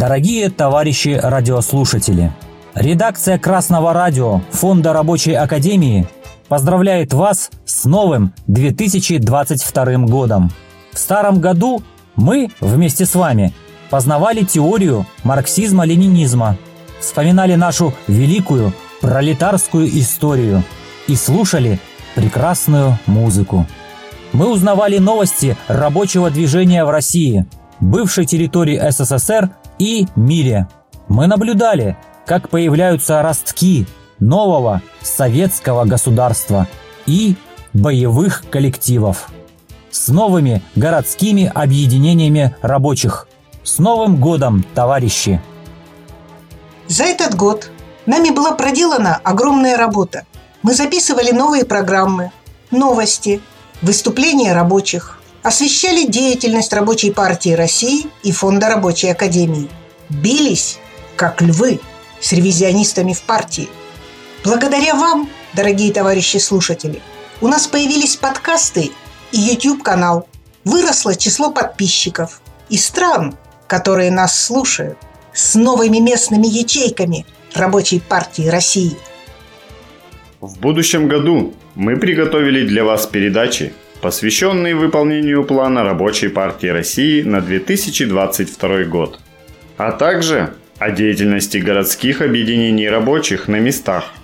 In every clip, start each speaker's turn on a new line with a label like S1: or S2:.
S1: Дорогие товарищи радиослушатели, редакция Красного радио Фонда Рабочей Академии поздравляет вас с новым 2022 годом. В старом году мы вместе с вами познавали теорию марксизма-ленинизма, вспоминали нашу великую пролетарскую историю и слушали прекрасную музыку. Мы узнавали новости рабочего движения в России, бывшей территории СССР и мире. Мы наблюдали, как появляются ростки нового советского государства и боевых коллективов с новыми городскими объединениями рабочих. С Новым годом, товарищи!
S2: За этот год нами была проделана огромная работа. Мы записывали новые программы, новости, выступления рабочих, освещали деятельность Рабочей партии России и Фонда Рабочей Академии. Бились, как львы, с ревизионистами в партии. Благодаря вам, дорогие товарищи слушатели, у нас появились подкасты и YouTube-канал. Выросло число подписчиков и стран, которые нас слушают, с новыми местными ячейками Рабочей партии России.
S3: В будущем году мы приготовили для вас передачи, посвященные выполнению плана Рабочей партии России на 2022 год, а также о деятельности городских объединений рабочих на местах.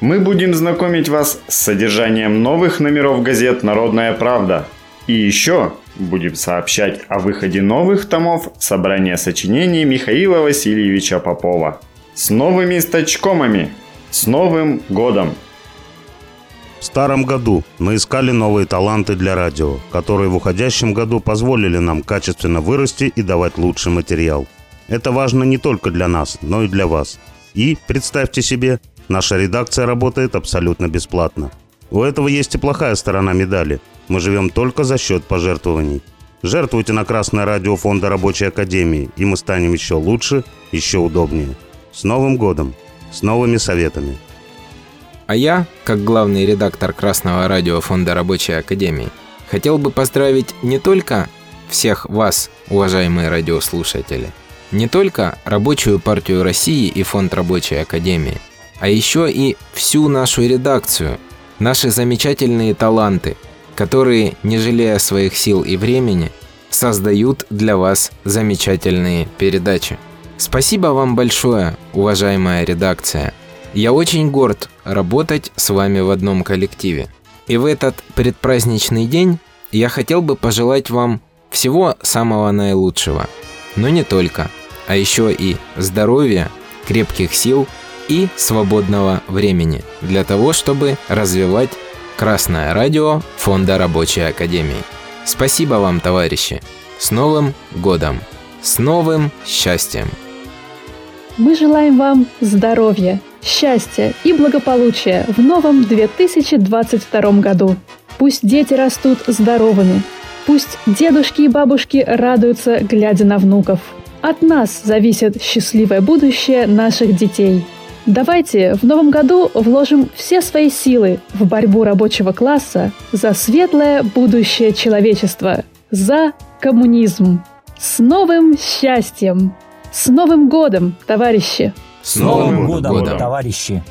S3: Мы будем знакомить вас с содержанием новых номеров газет «Народная правда». И еще будем сообщать о выходе новых томов собрания сочинений Михаила Васильевича Попова. С новыми стачкомами! С Новым годом!
S4: В старом году мы искали новые таланты для радио, которые в уходящем году позволили нам качественно вырасти и давать лучший материал. Это важно не только для нас, но и для вас. И, представьте себе, Наша редакция работает абсолютно бесплатно. У этого есть и плохая сторона медали. Мы живем только за счет пожертвований. Жертвуйте на Красное радио Фонда Рабочей Академии, и мы станем еще лучше, еще удобнее. С Новым годом! С новыми советами!
S5: А я, как главный редактор Красного радио Фонда Рабочей Академии, хотел бы поздравить не только всех вас, уважаемые радиослушатели, не только Рабочую партию России и Фонд Рабочей Академии – а еще и всю нашу редакцию, наши замечательные таланты, которые, не жалея своих сил и времени, создают для вас замечательные передачи. Спасибо вам большое, уважаемая редакция. Я очень горд работать с вами в одном коллективе. И в этот предпраздничный день я хотел бы пожелать вам всего самого наилучшего. Но не только, а еще и здоровья, крепких сил – и свободного времени для того, чтобы развивать Красное радио Фонда Рабочей Академии. Спасибо вам, товарищи! С Новым годом! С новым счастьем!
S6: Мы желаем вам здоровья, счастья и благополучия в новом 2022 году. Пусть дети растут здоровыми, пусть дедушки и бабушки радуются, глядя на внуков. От нас зависит счастливое будущее наших детей – Давайте в новом году вложим все свои силы в борьбу рабочего класса за светлое будущее человечества, за коммунизм. С новым счастьем! С Новым годом, товарищи!
S1: С Новым годом, годом, товарищи!